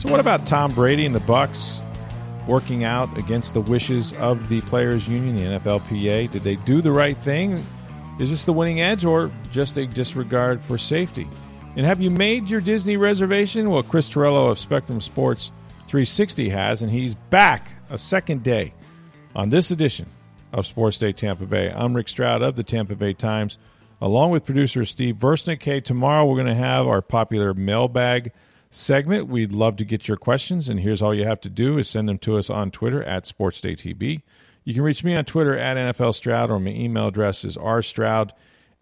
So what about Tom Brady and the Bucks working out against the wishes of the players union, the NFLPA? Did they do the right thing? Is this the winning edge or just a disregard for safety? And have you made your Disney reservation? Well, Chris Torello of Spectrum Sports 360 has, and he's back a second day on this edition of Sports Day Tampa Bay. I'm Rick Stroud of the Tampa Bay Times, along with producer Steve Versnick. Hey, tomorrow we're going to have our popular mailbag segment. We'd love to get your questions, and here's all you have to do is send them to us on Twitter at SportsDayTB. You can reach me on Twitter at NFL Stroud, or my email address is rstroud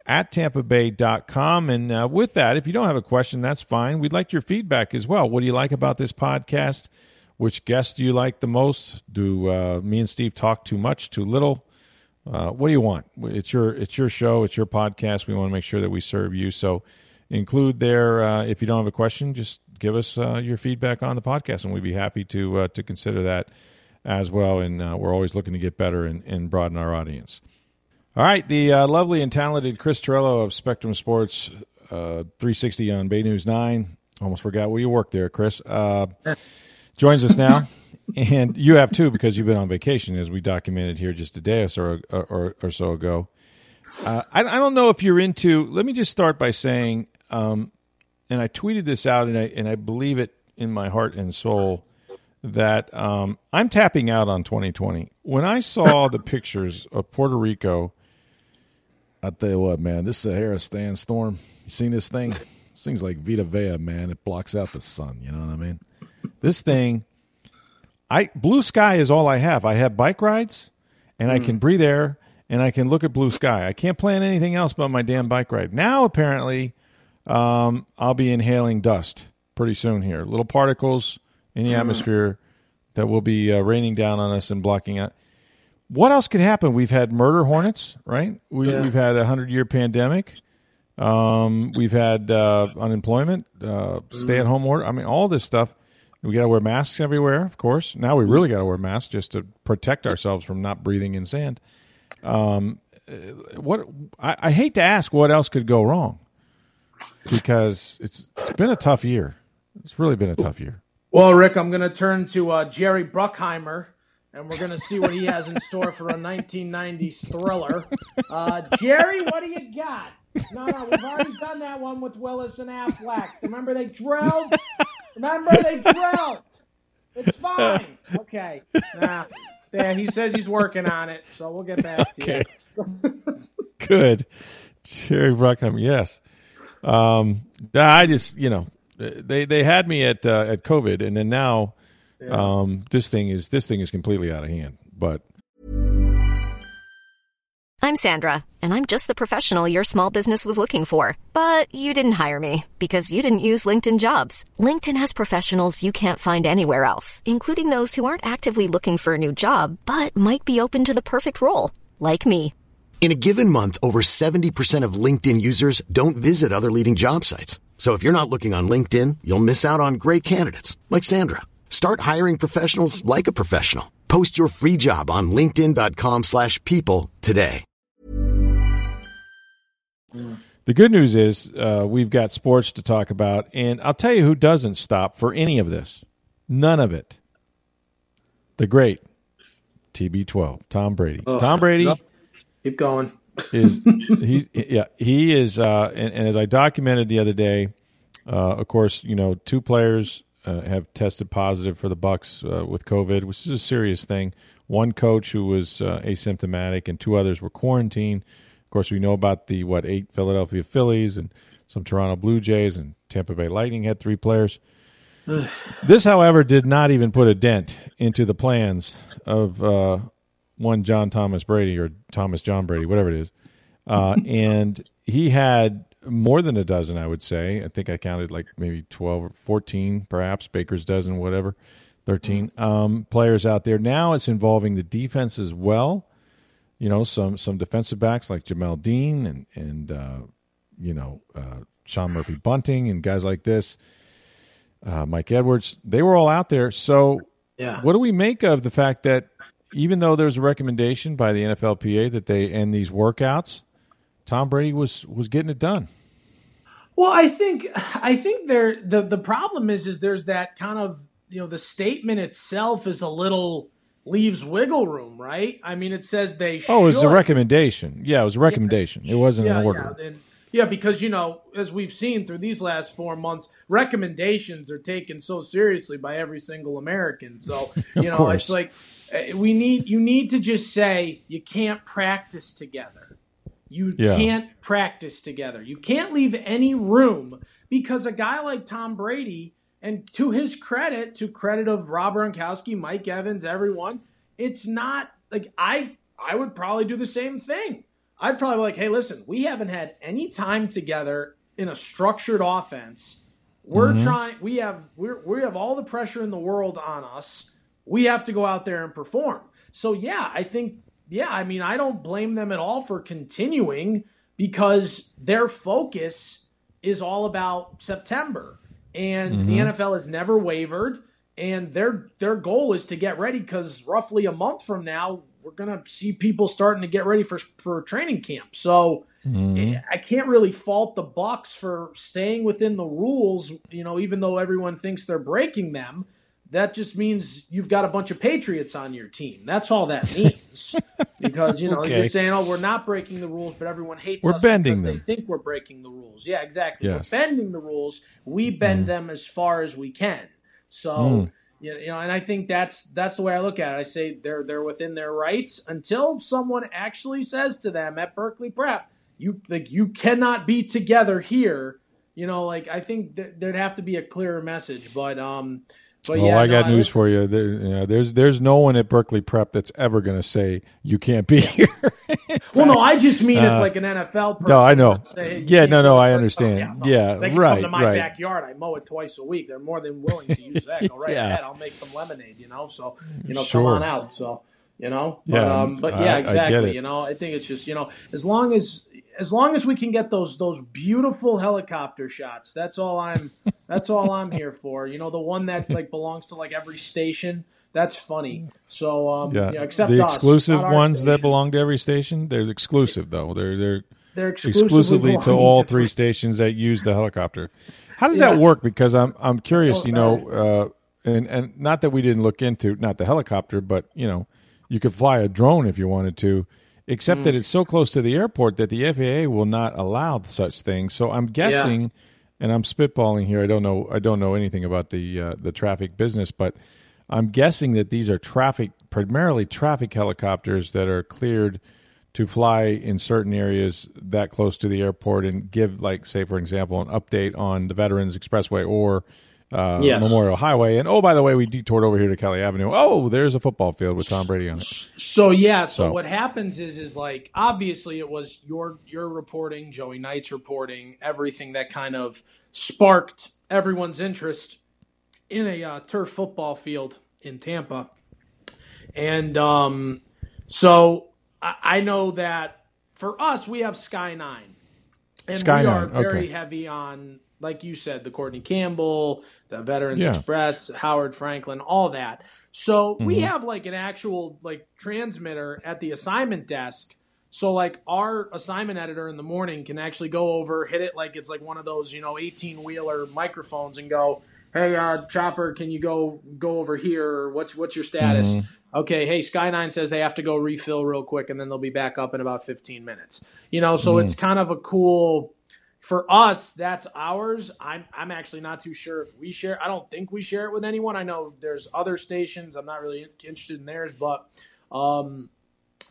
at tampabay.com. And uh, with that, if you don't have a question, that's fine. We'd like your feedback as well. What do you like about this podcast? Which guests do you like the most? Do uh, me and Steve talk too much, too little? Uh, what do you want? It's your it's your show, it's your podcast. We want to make sure that we serve you. So include there uh, if you don't have a question, just give us uh, your feedback on the podcast, and we'd be happy to uh, to consider that as well. And we're always looking to get better and, and broaden our audience. All right, the uh, lovely and talented Chris Torello of Spectrum Sports uh, 360 on Bay News 9. Almost forgot where you work there, Chris. Uh, joins us now. and you have too, because you've been on vacation, as we documented here just a day or so, or, or, or so ago. Uh, I, I, don't know if you're into. Let me just start by saying, um, and I tweeted this out, and I and I believe it in my heart and soul that um, I'm tapping out on 2020. When I saw the pictures of Puerto Rico I tell you what, man, this Sahara sandstorm. You seen this thing? This thing's like Vita Vea, man. It blocks out the sun. You know what I mean? This thing, I blue sky is all I have. I have bike rides, and mm. I can hmm. breathe air, and I can look at blue sky. I can't plan anything else but my damn bike ride. Now, apparently, um, I'll be inhaling dust pretty soon here. Little particles in the mm. atmosphere that will be uh, raining down on us and blocking out what else could happen? We've had murder hornets, right? We, have had a hundred year pandemic. Um, we've had uh, unemployment, uh, stay at home order. I mean, all this stuff. We got to wear masks everywhere, of course. Now we really got to wear masks just to protect ourselves from not breathing in sand. Um, uh, what I, I hate to ask, what else could go wrong? Because it's it's been a tough year. It's really been a tough year. Well, Rick, I'm going to turn to uh, Jerry Bruckheimer and we're going to see what he has in store for a 1990s thriller. Uh, Jerry, what do you got? No, no, we've already done that one with Willis and Affleck. Remember they drilled? Remember they drilled? It's fine. Okay. Nah. Yeah, he says he's working on it, so we'll get back to okay. you. Good. Jerry Bruckheimer, yes. Um, I just, you know, they they had me at uh, at COVID, and then now yeah. Um, this thing is this thing is completely out of hand. But I'm Sandra, and I'm just the professional your small business was looking for. But you didn't hire me because you didn't use LinkedIn Jobs. LinkedIn has professionals you can't find anywhere else, including those who aren't actively looking for a new job but might be open to the perfect role, like me. In a given month, over 70% of LinkedIn users don't visit other leading job sites. So if you're not looking on LinkedIn, you'll miss out on great candidates like Sandra. Start hiring professionals like a professional. Post your free job on linkedin.com slash people today. The good news is uh, we've got sports to talk about, and I'll tell you who doesn't stop for any of this. None of it. The great TB12, Tom Brady. Oh, Tom Brady. Keep going. is he? Yeah, he is. Uh, and, and, as I documented the other day, uh, of course, you know, two players uh, have tested positive for the Bucks uh, with COVID, which is a serious thing. One coach who was uh, asymptomatic, and two others were quarantined. Of course, we know about the what eight Philadelphia Phillies and some Toronto Blue Jays and Tampa Bay Lightning had three players. this, however, did not even put a dent into the plans of uh, one John Thomas Brady or Thomas John Brady, whatever it is. Uh, and he had more than a dozen, I would say. I think I counted like maybe 12 or 14, perhaps, Baker's dozen, whatever, 13 um, players out there. Now it's involving the defense as well. You know, some some defensive backs like Jamel Dean and, and uh, you know, uh, Sean Murphy Bunting and guys like this, uh, Mike Edwards, they were all out there. So, yeah. what do we make of the fact that even though there's a recommendation by the NFLPA that they end these workouts, Tom Brady was was getting it done. Well, I think I think there the the problem is is there's that kind of you know the statement itself is a little leaves wiggle room, right? I mean, it says they. Oh, it was a recommendation. Yeah, it was a recommendation. Yeah. It wasn't yeah, an order. Yeah. And, yeah, because you know, as we've seen through these last four months, recommendations are taken so seriously by every single American. So you know, course. it's like Uh, we need you need to just say you can't practice together. You Yeah. can't practice together. You can't leave any room because a guy like Tom Brady, and to his credit, to credit of Rob Gronkowski, Mike Evans, everyone, it's not like I I would probably do the same thing. I'd probably be like, hey, listen, we haven't had any time together in a structured offense. We're mm-hmm. trying. We have we're, we have all the pressure in the world on us. We have to go out there and perform. So yeah, I think yeah, I mean, I don't blame them at all for continuing because their focus is all about September. And the mm-hmm. NFL has never wavered and their their goal is to get ready cuz roughly a month from now we're going to see people starting to get ready for for training camp. So mm-hmm. eh, I can't really fault the Bucks for staying within the rules, you know, even though everyone thinks they're breaking them. That just means you've got a bunch of patriots on your team. That's all that means. because you know Okay. you're saying, "Oh, we're not breaking the rules," but everyone hates We're us bending them. They think we're breaking the rules. Yeah, exactly. Yes. We're bending the rules. We bend them as far as we can. So Mm. you know, you know, and I think that's that's the way I look at it. I say they're they're within their rights until someone actually says to them at Berkeley Prep, "You like you cannot be together here." You know, like I think th- there'd have to be a clearer message, but um, but Well, yeah, I no, got news for you. There, you know, there's there's no one at Berkeley Prep that's ever going to say you can't be here. Well, no, I just mean Uh, it's like an NFL person. no, I know. say, hey, Yeah, no, no, I understand. no. Yeah, they can right, come to my right. backyard. I mow it twice a week. They're more than willing to use that. Go right Yeah. ahead. I'll make some lemonade. You know, so you know, Sure. come on out. So you know, but, Yeah, um, but yeah, I exactly. it. You know, I think it's just you know, as long as as long as we can get those those beautiful helicopter shots, that's all I'm that's all I'm here for. You know, the one that like belongs to like every station. That's funny. So um, yeah, yeah, except the exclusive our ones that belong to every station. They're exclusive though. They're they're they're exclusively, exclusively to all three stations that use the helicopter. How does that work? Because I'm I'm curious. Oh, You know, uh, and and not that we didn't look into not the helicopter, but you know, you could fly a drone if you wanted to. Except Mm. that it's so close to the airport that the FAA will not allow such things. So I'm guessing, and I'm spitballing here. I don't know. I don't know anything about the uh, the traffic business, but I'm guessing that these are traffic, primarily traffic helicopters that are cleared to fly in certain areas that close to the airport and give, like, say, for example, an update on the Veterans Expressway or uh, Yes. Memorial Highway. And oh, by the way, we detoured over here to Kelly Avenue. Oh, there's a football field with Tom Brady on it. So yeah, so, So- what happens is is like obviously it was your your reporting, Joey Knight's reporting, everything that kind of sparked everyone's interest in a uh, turf football field in Tampa, and um, so I, I know that for us we have Sky Nine, and Sky we are Nine, very okay. heavy on like you said the Courtney Campbell, the Veterans Yeah. Express, Howard Frankland, all that. So we Mm-hmm. have like an actual like transmitter at the assignment desk. So like our assignment editor in the morning can actually go over, hit it like it's like one of those, you know, 18 wheeler microphones and go, Hey, uh, Chopper, can you go go over here? Or what's what's your status? Mm-hmm. Okay, hey, Sky Nine says they have to go refill real quick and then they'll be back up in about 15 minutes. You know, so it's kind of a cool for us, that's ours. I'm I'm actually not too sure if we share. I don't think we share it with anyone. I know there's other stations. I'm not really interested in theirs, but um,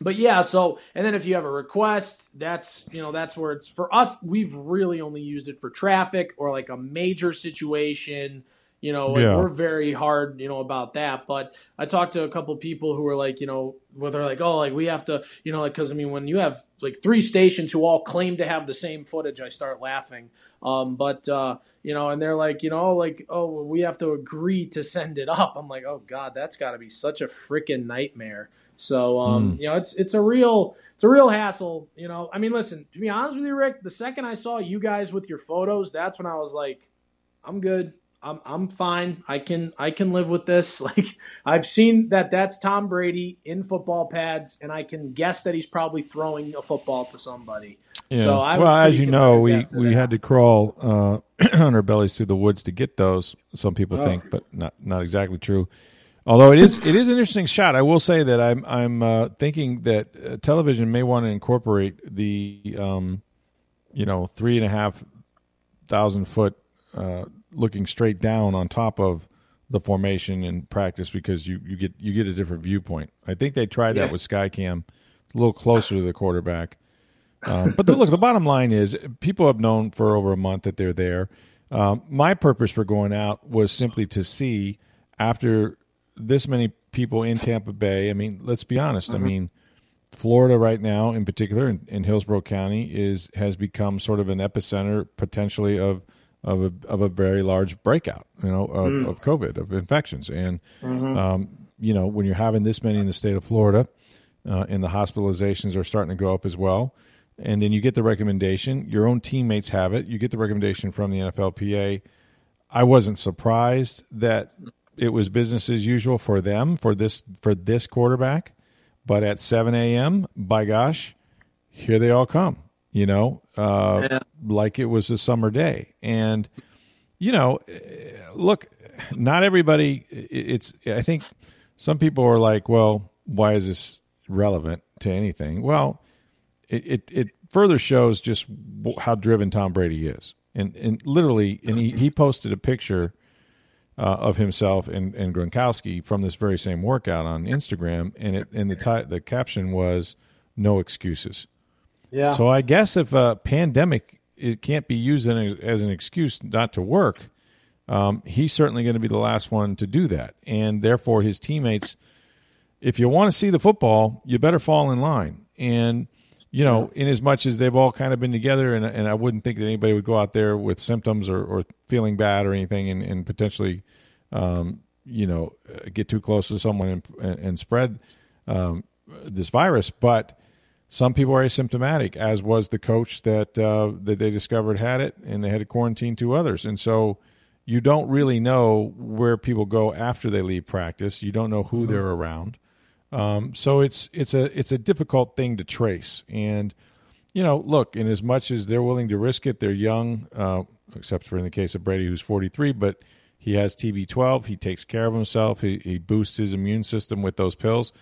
but yeah. So and then if you have a request, that's you know that's where it's for us. We've really only used it for traffic or like a major situation. You know, like, yeah. we're very hard, you know, about that. But I talked to a couple people who were like, you know, where they're like, oh, like we have to, you know, like because I mean, when you have like three stations who all claim to have the same footage, I start laughing. Um, but uh, you know, and they're like, you know, like, oh, we have to agree to send it up. I'm like, oh God, that's got to be such a freaking nightmare. So, um, mm. you know, it's it's a real it's a real hassle. You know, I mean, listen, to be honest with you, Rick, the second I saw you guys with your photos, that's when I was like, I'm good. I'm I'm fine. I can I can live with this. Like I've seen that that's Tom Brady in football pads, and I can guess that he's probably throwing a football to somebody. Yeah. So I well, as you know, we we that. had to crawl uh, on our bellies through the woods to get those. Some people oh. think, but not not exactly true. Although it is it is an interesting shot. I will say that I'm I'm uh, thinking that uh, television may want to incorporate the um, you know three and a half thousand foot uh, looking straight down on top of the formation in practice because you, you get you get a different viewpoint. I think they tried yeah. that with Skycam. It's a little closer to the quarterback. Um, but the, look, the bottom line is people have known for over a month that they're there. Um, my purpose for going out was simply to see after this many people in Tampa Bay. I mean, let's be honest. Mm-hmm. I mean, Florida right now, in particular, in, in Hillsborough County, is has become sort of an epicenter potentially of of a of a very large breakout, you know, of, mm. of COVID, of infections, and mm-hmm. um, you know when you're having this many in the state of Florida, uh, and the hospitalizations are starting to go up as well, and then you get the recommendation, your own teammates have it, you get the recommendation from the NFLPA. I wasn't surprised that it was business as usual for them for this for this quarterback, but at 7 a.m., by gosh, here they all come you know, uh, yeah. like it was a summer day. And, you know, look, not everybody, it's, I think some people are like, well, why is this relevant to anything? Well, it, it, it further shows just how driven Tom Brady is. And, and literally, and he, he posted a picture uh, of himself and, and Gronkowski from this very same workout on Instagram, and it and the t- the caption was "No excuses." Yeah. So I guess if a pandemic it can't be used as an excuse not to work, um, he's certainly going to be the last one to do that, and therefore his teammates. If you want to see the football, you better fall in line. And you know, in as much as they've all kind of been together, and, and I wouldn't think that anybody would go out there with symptoms or, or feeling bad or anything, and, and potentially, um, you know, get too close to someone and, and spread um, this virus. But some people are asymptomatic, as was the coach that uh, that they discovered had it, and they had to quarantine two others. And so you don't really know where people go after they leave practice. You don't know who they're around. Um, so it's it's a it's a difficult thing to trace. And you know, look, in as much as they're willing to risk it, they're young, uh, except for in the case of Brady, who's 43, but he has TB12. He takes care of himself. He, he boosts his immune system with those pills.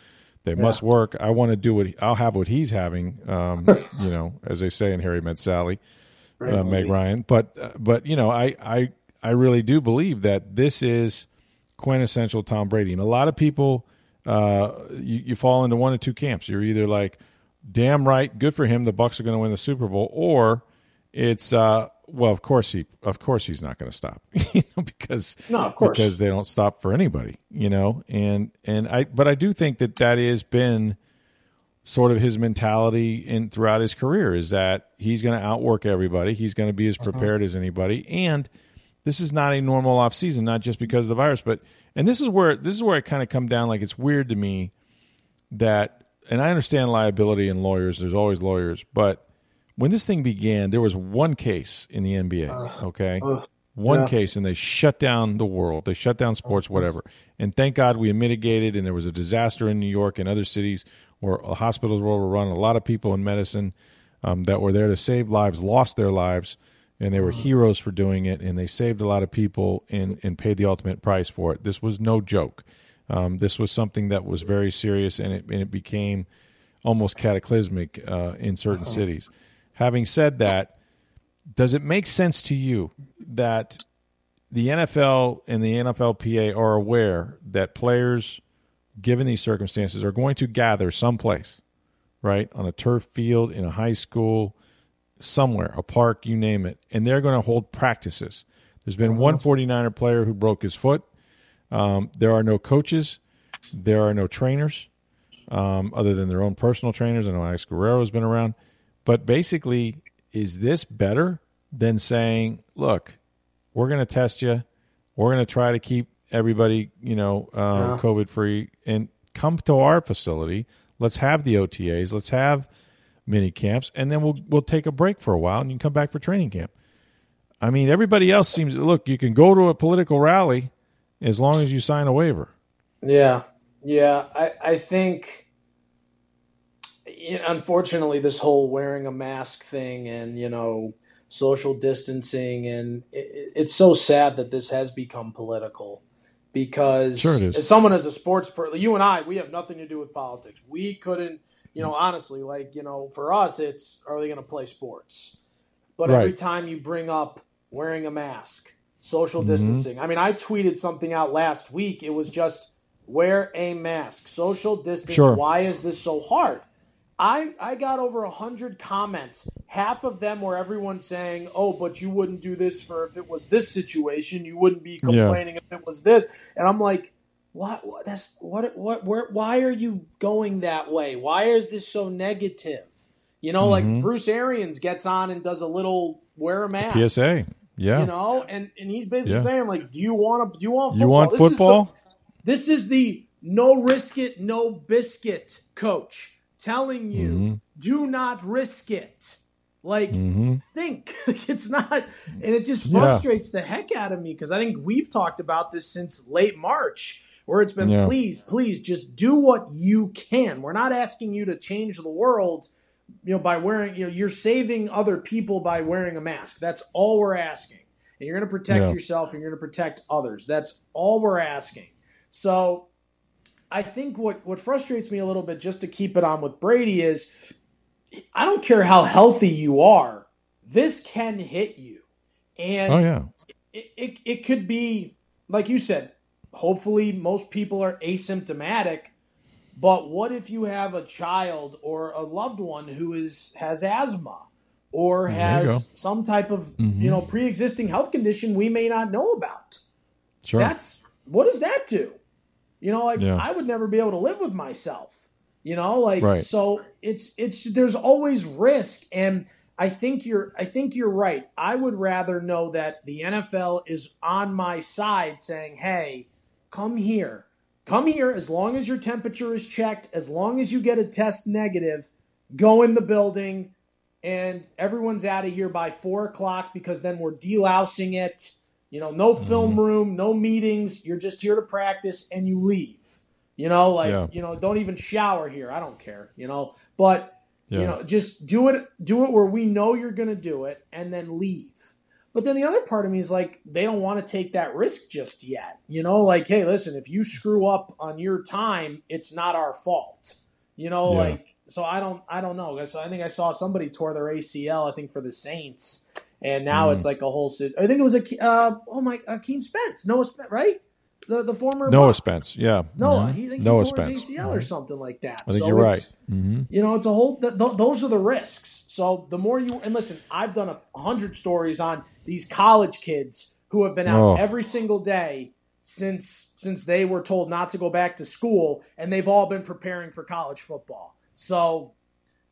They yeah. must work. I want to do what I'll have what he's having. Um, you know, as they say in Harry Met Sally, uh, Meg Ryan. But uh, but you know, I I I really do believe that this is quintessential Tom Brady, and a lot of people uh, you, you fall into one of two camps. You're either like, damn right, good for him, the Bucks are going to win the Super Bowl, or it's uh, well, of course he, of course he's not going to stop, you know, because no, of course, because they don't stop for anybody, you know, and and I, but I do think that that has been sort of his mentality in throughout his career is that he's going to outwork everybody, he's going to be as uh-huh. prepared uh-huh. as anybody, and this is not a normal off season, not just because of the virus, but and this is where this is where I kind of come down like it's weird to me that, and I understand liability and lawyers, there's always lawyers, but when this thing began, there was one case in the NBA. Uh, okay, uh, one yeah. case, and they shut down the world. They shut down sports, whatever. And thank God we mitigated. And there was a disaster in New York and other cities where hospitals were overrun. A lot of people in medicine um, that were there to save lives lost their lives, and they were mm. heroes for doing it. And they saved a lot of people and and paid the ultimate price for it. This was no joke. Um, this was something that was very serious, and it and it became almost cataclysmic uh, in certain uh-huh. cities. Having said that, does it make sense to you that the NFL and the NFLPA are aware that players, given these circumstances, are going to gather someplace, right, on a turf field, in a high school, somewhere, a park, you name it, and they're going to hold practices. There's been one 49er player who broke his foot. Um, there are no coaches. There are no trainers um, other than their own personal trainers. I know Alex Guerrero has been around. But basically, is this better than saying, look, we're going to test you. We're going to try to keep everybody, you know, uh, yeah. COVID free and come to our facility. Let's have the OTAs. Let's have mini camps, and then we'll we'll take a break for a while, and you can come back for training camp. I mean, everybody else seems to look. You can go to a political rally as long as you sign a waiver. Yeah, yeah. I I think, unfortunately, this whole wearing a mask thing and you know social distancing and it, it's so sad that this has become political because sure as someone as a sports person, you and I, we have nothing to do with politics. We couldn't, you know, honestly, like you know, for us, it's are they going to play sports? But right. every time you bring up wearing a mask, social mm-hmm. distancing. I mean, I tweeted something out last week. It was just wear a mask, social distance. Sure. Why is this so hard? I I got over a hundred comments. Half of them were everyone saying, "Oh, but you wouldn't do this for if it was this situation. You wouldn't be complaining yeah. if it was this." And I'm like, "What? what that's what? What? Where? Why are you going that way? Why is this so negative?" You know, mm-hmm. like Bruce Arians gets on and does a little wear a mask. PSA. Yeah. You know, and and he's basically yeah. saying like, "Do you want to? Do you want football? You want this football? Is the, this is the no risk it, no biscuit coach." Telling you mm-hmm. do not risk it. Like, mm-hmm. think. it's not, and it just frustrates yeah. the heck out of me because I think we've talked about this since late March, where it's been, yeah. please, please, just do what you can. We're not asking you to change the world, you know, by wearing, you know, you're saving other people by wearing a mask. That's all we're asking. And you're going to protect yeah. yourself and you're going to protect others. That's all we're asking. So I think what what frustrates me a little bit, just to keep it on with Brady, is I don't care how healthy you are, this can hit you, and oh yeah, it, it, it could be like you said. Hopefully, most people are asymptomatic. But what if you have a child or a loved one who is has asthma or has some type of mm-hmm. you know pre-existing health condition we may not know about? Sure. That's what does that do? You know, like yeah. I would never be able to live with myself. You know, like right. so it's it's there's always risk and I think you're I think you're right. I would rather know that the NFL is on my side saying, "Hey, come here. Come here as long as your temperature is checked, as long as you get a test negative, go in the building and everyone's out of here by four o'clock because then we're delousing it you know, no film mm-hmm. room, no meetings. You're just here to practice and you leave. You know, like, yeah. you know, don't even shower here. I don't care, you know. But, yeah. you know, just do it do it where we know you're going to do it and then leave. But then the other part of me is like they don't want to take that risk just yet. You know, like, hey, listen, if you screw up on your time, it's not our fault. You know, yeah. like so I don't I don't know. So I think I saw somebody tore their ACL, I think for the Saints and now mm. it's like a whole. I think it was a uh, oh my Akeem Spence, Noah Spence, right? The the former Noah Spence, yeah, Noah. Mm-hmm. He think Noah he tore Spence. his ACL or something like that. I think so you're right. Mm-hmm. You know, it's a whole. Th- th- those are the risks. So the more you and listen, I've done a hundred stories on these college kids who have been out oh. every single day since since they were told not to go back to school, and they've all been preparing for college football. So,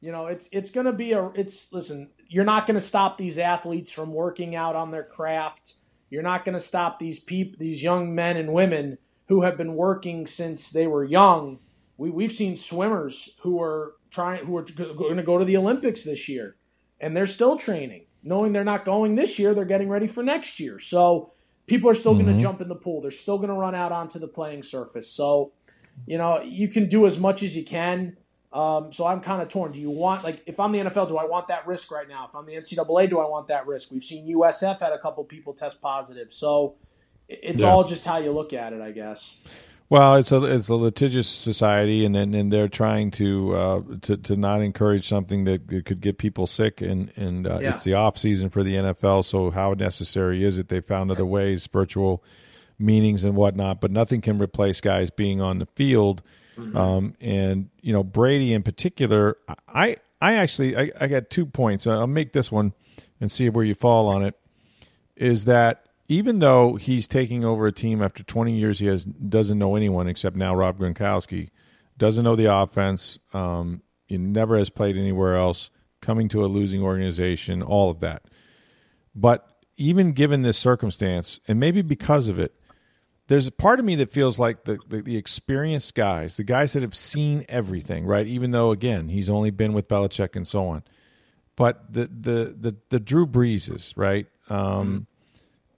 you know, it's it's going to be a it's listen you're not going to stop these athletes from working out on their craft. You're not going to stop these people, these young men and women who have been working since they were young. We, we've seen swimmers who are trying, who are going to go to the Olympics this year, and they're still training, knowing they're not going this year. They're getting ready for next year. So people are still mm-hmm. going to jump in the pool. They're still going to run out onto the playing surface. So, you know, you can do as much as you can. Um, so I'm kind of torn. Do you want like if I'm the NFL, do I want that risk right now? If I'm the NCAA, do I want that risk? We've seen USF had a couple people test positive, so it's yeah. all just how you look at it, I guess. Well, it's a it's a litigious society, and and, and they're trying to uh, to to not encourage something that could get people sick, and and uh, yeah. it's the off season for the NFL. So how necessary is it? They found other ways, virtual meetings and whatnot, but nothing can replace guys being on the field Mm-hmm. Um, and you know Brady in particular, I I actually I, I got two points. I'll make this one and see where you fall on it. Is that even though he's taking over a team after 20 years, he has doesn't know anyone except now Rob Gronkowski, doesn't know the offense. Um, he never has played anywhere else. Coming to a losing organization, all of that. But even given this circumstance, and maybe because of it, there's a part of me that feels like the, the, the experienced guys, the guys that have seen everything, right? Even though again he's only been with Belichick and so on, but the the the, the Drew Breeses, right? Um, mm-hmm.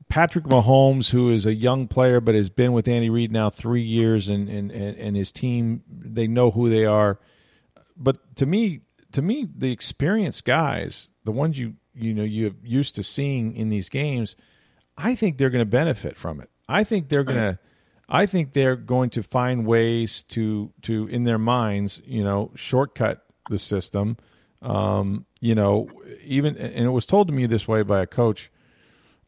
Patrick Mahomes, who is a young player but has been with Andy Reid now three years, and and and his team, they know who they are. But to me, to me, the experienced guys, the ones you you know you're used to seeing in these games, I think they're going to benefit from it. I think they're going to. I think they're going to find ways to to in their minds, you know, shortcut the system. Um, you know, even and it was told to me this way by a coach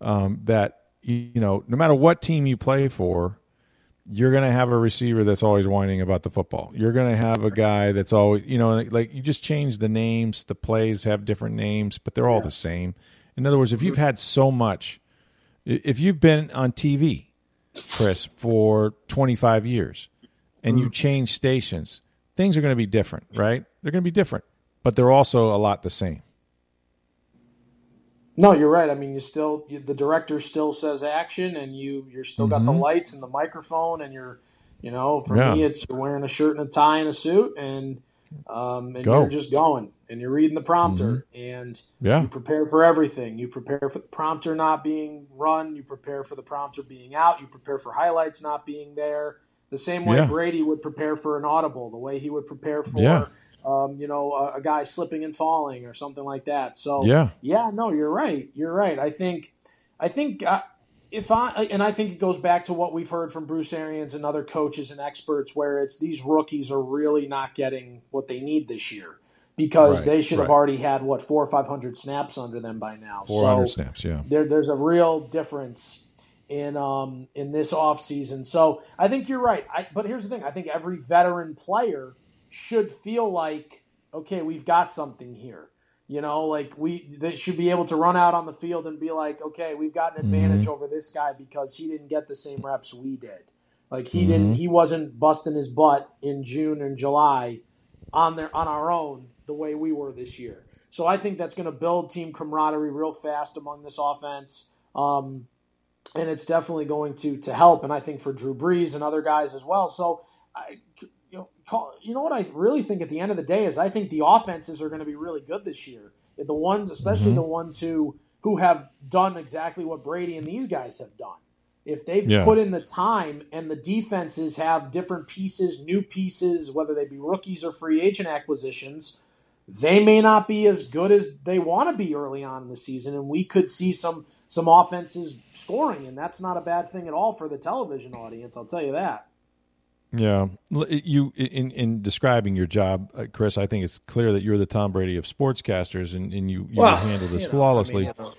um, that you know no matter what team you play for, you're going to have a receiver that's always whining about the football. You're going to have a guy that's always you know like you just change the names. The plays have different names, but they're all yeah. the same. In other words, if you've had so much, if you've been on TV, Chris, for 25 years, and you mm. change stations, things are going to be different, right? They're going to be different, but they're also a lot the same. No, you're right. I mean, you still you, the director still says action, and you you're still mm-hmm. got the mm-hmm. lights and the microphone, and you're you know for yeah. me it's you're wearing a shirt and a tie and a suit, and um, and Go. you're just going and you're reading the prompter mm-hmm. and yeah. you prepare for everything. You prepare for the prompter not being run. You prepare for the prompter being out. You prepare for highlights not being there. The same way yeah. Brady would prepare for an audible, the way he would prepare for yeah um, you know, a, a, guy slipping and falling or something like that. So yeah, yeah, no, you're right. You're right. I think, I think uh, if I and I think it goes back to what we've heard from Bruce Arians and other coaches and experts, where it's these rookies are really not getting what they need this year because right, they should right. have already had what four or five hundred snaps under them by now. Four hundred so snaps, yeah. There, there's a real difference in um in this offseason. So I think you're right. I, but here's the thing: I think every veteran player should feel like, okay, we've got something here. You know, like we they should be able to run out on the field and be like, okay, we've got an advantage mm-hmm. over this guy because he didn't get the same reps we did. Like he mm-hmm. didn't, he wasn't busting his butt in June and July on their on our own the way we were this year. So I think that's going to build team camaraderie real fast among this offense. Um, and it's definitely going to to help. And I think for Drew Brees and other guys as well. So I, you know what I really think at the end of the day is I think the offenses are going to be really good this year. The ones, especially mm-hmm. the ones who who have done exactly what Brady and these guys have done. If they've yeah. put in the time and the defenses have different pieces, new pieces, whether they be rookies or free agent acquisitions, they may not be as good as they want to be early on in the season, and we could see some some offenses scoring, and that's not a bad thing at all for the television audience. I'll tell you that. Yeah, you in in describing your job, uh, Chris. I think it's clear that you're the Tom Brady of sportscasters, and, and you you well, handle this flawlessly. Know,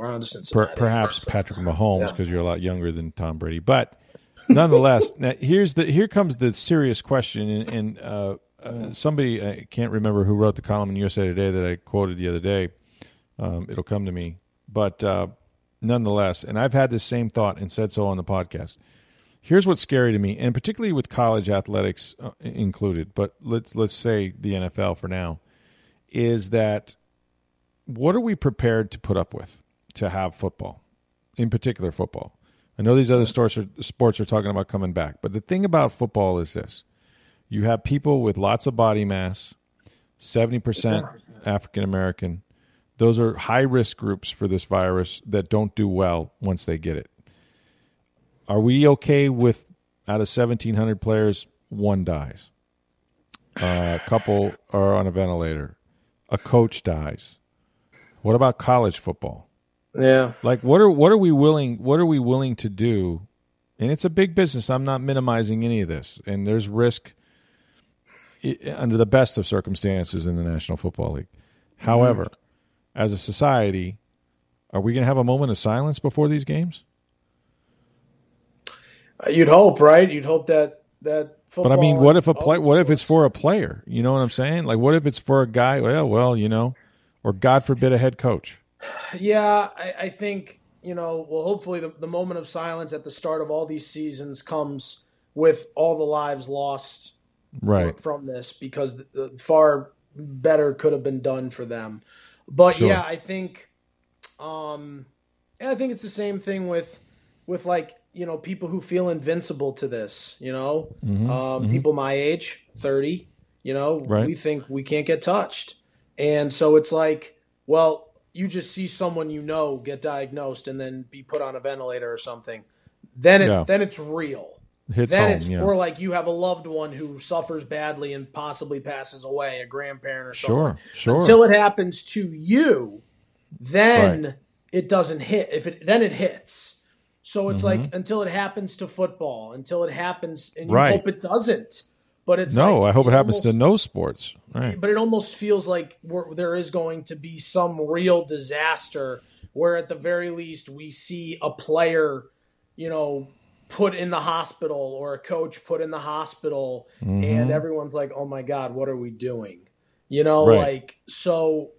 I mean, per, perhaps Patrick Mahomes because yeah. you're a lot younger than Tom Brady, but nonetheless, now here's the here comes the serious question, and, and uh, uh, somebody I can't remember who wrote the column in USA Today that I quoted the other day. Um, it'll come to me, but uh, nonetheless, and I've had this same thought and said so on the podcast Here's what's scary to me, and particularly with college athletics uh, included, but let's let's say the NFL for now, is that what are we prepared to put up with to have football, in particular football? I know these other sports are, sports are talking about coming back, but the thing about football is this: you have people with lots of body mass, seventy percent African American. Those are high risk groups for this virus that don't do well once they get it. Are we okay with out of 1,700 players, one dies? Uh, a couple are on a ventilator. A coach dies. What about college football? Yeah. Like what are what are we willing what are we willing to do? And it's a big business. I'm not minimizing any of this. And there's risk under the best of circumstances in the National Football League. However, as a society, are we going to have a moment of silence before these games? Uh, you'd hope, right? You'd hope that that. But I mean, what if a play? What if it's for a player? You know what I'm saying? Like, what if it's for a guy? Well, well, you know, or God forbid, a head coach. Yeah, I, I think you know, well, hopefully the, the moment of silence at the start of all these seasons comes with all the lives lost right. from, from this because the, the far better could have been done for them. But Sure. yeah, I think, um, I think it's the same thing with, with like you know people who feel invincible to this. You know, Mm-hmm, um, people my age, thirty. You know, Right. we think we can't get touched, and so it's like, well, you just see someone you know get diagnosed and then be put on a ventilator or something. Then it Yeah. then it's real Hits then home. it's yeah. or like you have a loved one who suffers badly and possibly passes away, a grandparent or someone. Sure. Sure. Until it happens to you, then it doesn't hit. If it then it hits. So it's like until it happens to football, until it happens, and you Mm-hmm. Right. hope it doesn't. But it's no, like, I hope it happens to no sports. Right. but it almost feels like we're, there is going to be some real disaster where at the very least we see a player you know put in the hospital or a coach put in the hospital mm-hmm. and everyone's like oh my god what are we doing you know Right. like so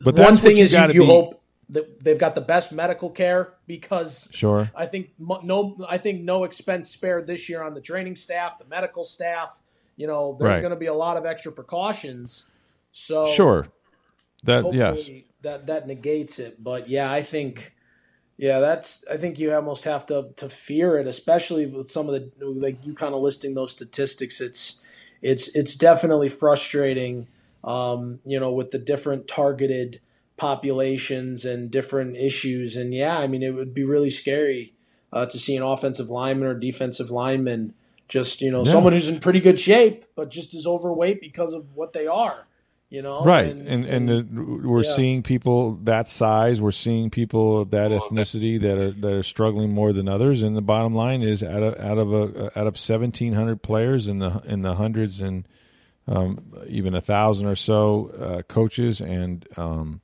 But one thing you is you, you be- hope that they've got the best medical care because Sure. I think no, I think no expense spared this year on the training staff, the medical staff. You know, there's Right. going to be a lot of extra precautions. So Sure. That yes. that that negates it. But yeah, I think yeah, that's I think you almost have to to fear it, especially with some of the like you kind of listing those statistics. It's it's it's definitely frustrating. Um, you know, with the different targeted populations and different issues. And yeah, I mean, it would be really scary uh, to see an offensive lineman or defensive lineman just you know Yeah. someone who's in pretty good shape but just is overweight because of what they are. You know, Right, and and, the, we're yeah. seeing people that size. We're seeing people of that ethnicity that are that are struggling more than others. And the bottom line is, out of out of a out of seventeen hundred players in the in the hundreds and um, even a thousand or so uh, coaches and um,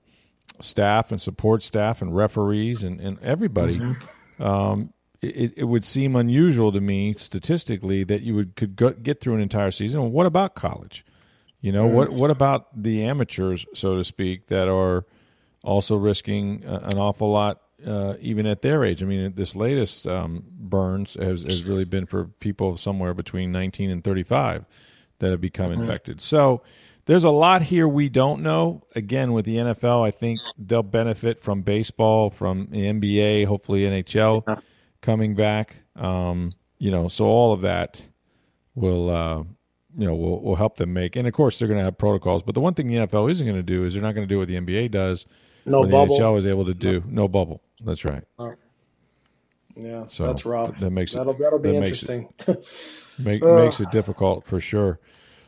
staff and support staff and referees and, and everybody. Um, it, it would seem unusual to me statistically that you would could go, get through an entire season. Well, what about college? You know what? What about the amateurs, so to speak, that are also risking uh, an awful lot, uh, even at their age? I mean, this latest um, Burns has, has really been for people somewhere between 19 and 35 that have become infected. So there's a lot here we don't know. Again, with the NFL, I think they'll benefit from baseball, from the NBA, hopefully NHL coming back. Um, you know, so all of that will uh, you know will will help them make. And of course, they're going to have protocols. But the one thing the NFL isn't going to do is they're not going to do what the NBA does. no or the bubble. NHL is able to do. No bubble. That's right. Yeah, So, that's rough. that makes it- that'll that'll be that makes it- interesting. Make, Ugh. makes it difficult for sure.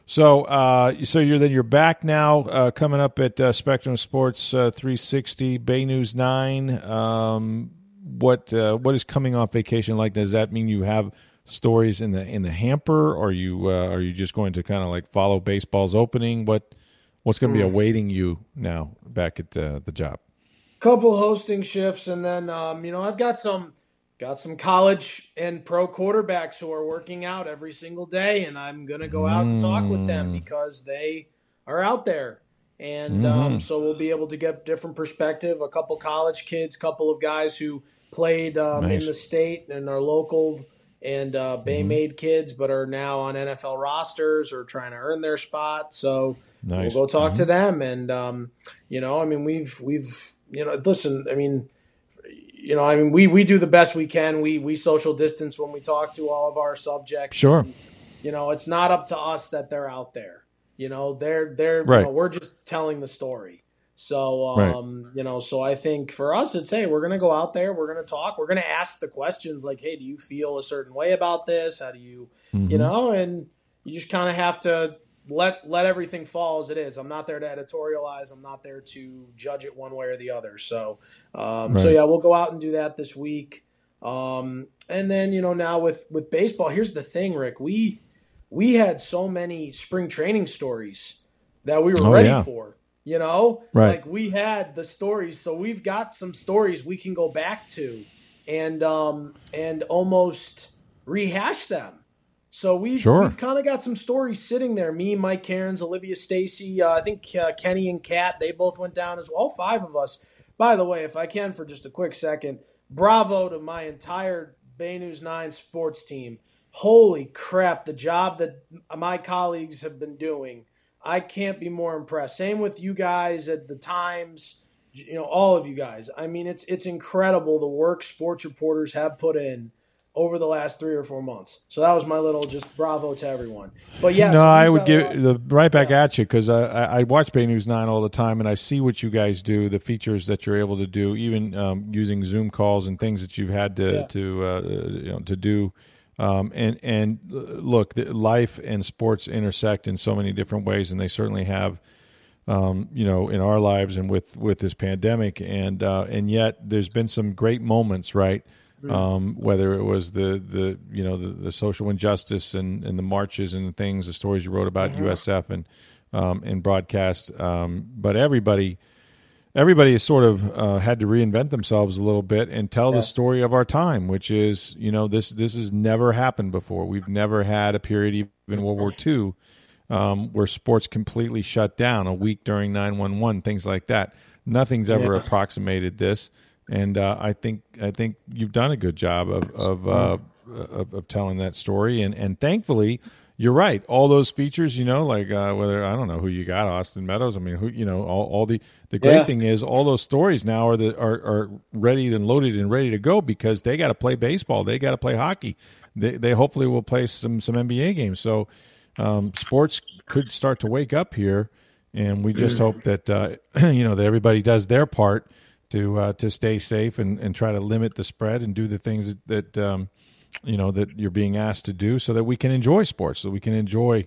So, uh, so you're then you're back now, uh, coming up at uh, Spectrum Sports uh, 360, Bay News Nine. Um, what uh, what is coming off vacation like? Does that mean you have stories in the in the hamper, or you uh, are you just going to kind of like follow baseball's opening? What what's going to Hmm. be awaiting you now back at the the job? couple hosting shifts and then um, you know I've got some got some college and pro quarterbacks who are working out every single day and I'm gonna go out and talk with them Mm. because they are out there and um, so we'll be able to get different perspective a couple college kids couple of guys who played um, Nice. in the state and are local and uh, Mm-hmm. Bay made kids but are now on NFL rosters or trying to earn their spot so Nice. We'll go talk to them, and um, you know, I mean, we've we've you know, listen, I mean, you know, I mean, we we do the best we can. We we social distance when we talk to all of our subjects. Sure. You know, it's not up to us that they're out there. You know, they're they're Right. you know, we're just telling the story. So Right. um, you know, so I think for us, it's hey, we're gonna go out there, we're gonna talk, we're gonna ask the questions like, hey, do you feel a certain way about this? How do you Mhm. you know, and you just kind of have to let let everything fall as it is. I'm not there to editorialize. I'm not there to judge it one way or the other. So, um, so yeah, we'll go out and do that this week. Um, and then you know now with with baseball, here's the thing, Rick. We we had so many spring training stories that we were Oh, ready yeah. for. You know, Right. like we had the stories, so we've got some stories we can go back to and um and almost rehash them. So we've, Sure. we've kind of got some stories sitting there. Me, Mike Cairns, Olivia Stacy, uh, I think uh, Kenny and Kat, they both went down as well. All five of us. by the way, if I can for just a quick second, bravo to my entire Bay News 9 sports team. Holy crap, the job that my colleagues have been doing. I can't be more impressed. Same with you guys at the Times, you know, all of you guys. I mean, it's it's incredible the work sports reporters have put in over the last three or four months. So that was my little just bravo to everyone. But yeah, no, so I would give the right back yeah. at you because I, I watch Bay News Nine all the time and I see what you guys do, the features that you're able to do, even um, using Zoom calls and things that you've had to yeah. to uh, you know to do. Um, and and uh, look, life and sports intersect in so many different ways, and they certainly have. Um, you know, in our lives and with with this pandemic, and uh, and yet there's been some great moments, right? um, whether it was the the you know the, the, social injustice and, and the marches and the things, the stories you wrote about mm-hmm. USF and um, and broadcast. Um, but everybody everybody has sort of uh, had to reinvent themselves a little bit and tell yeah. the story of our time, which is you know this this has never happened before. We've never had a period even World War II um, where sports completely shut down a week during nine one one things like that. Nothing's ever yeah. approximated this and uh, I think I think you've done a good job of of, uh, of, of telling that story, and and thankfully. You're right. All those features, you know, like uh, whether I don't know who you got, Austin Meadows. I mean, who you know, all, all the the great yeah. thing is all those stories now are the are, are ready and loaded and ready to go because they got to play baseball, they got to play hockey, they they hopefully will play some some NBA games. So um, sports could start to wake up here, and we just hope that uh, you know that everybody does their part to uh, to stay safe and, and try to limit the spread and do the things that, that um, you know that you're being asked to do, so that we can enjoy sports, so we can enjoy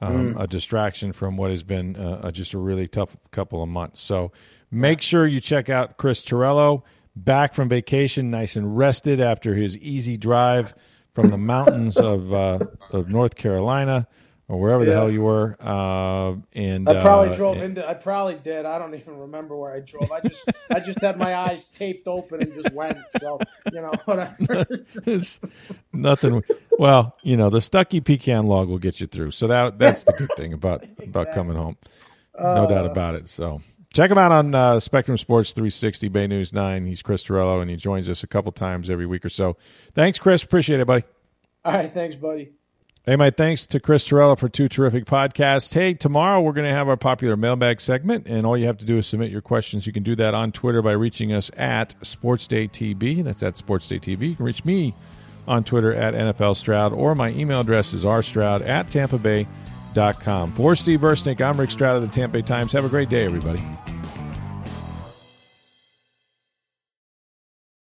um, mm. a distraction from what has been uh, just a really tough couple of months. So make sure you check out Chris Torello back from vacation, nice and rested after his easy drive from the mountains of uh, of North Carolina or wherever yeah. the hell you were. Uh, and I probably uh, drove and, into. I probably did. I don't even remember where I drove. I just I just had my eyes taped open and just went. So you know whatever. it's nothing. Well, you know the Stuckey pecan log will get you through. So that that's the good thing about exactly. about coming home. No uh, doubt about it. So. Check him out on uh, Spectrum Sports 360 Bay News 9. He's Chris Torello, and he joins us a couple times every week or so. Thanks, Chris. Appreciate it, buddy. All right. Thanks, buddy. Hey, my thanks to Chris Torello for two terrific podcasts. Hey, tomorrow we're going to have our popular mailbag segment, and all you have to do is submit your questions. You can do that on Twitter by reaching us at SportsDayTB. That's at SportsDayTB. You can reach me on Twitter at NFL Stroud, or my email address is rstroud at tampa bay.com. For Steve Versnick, I'm Rick Stroud of the Tampa Bay Times. Have a great day, everybody.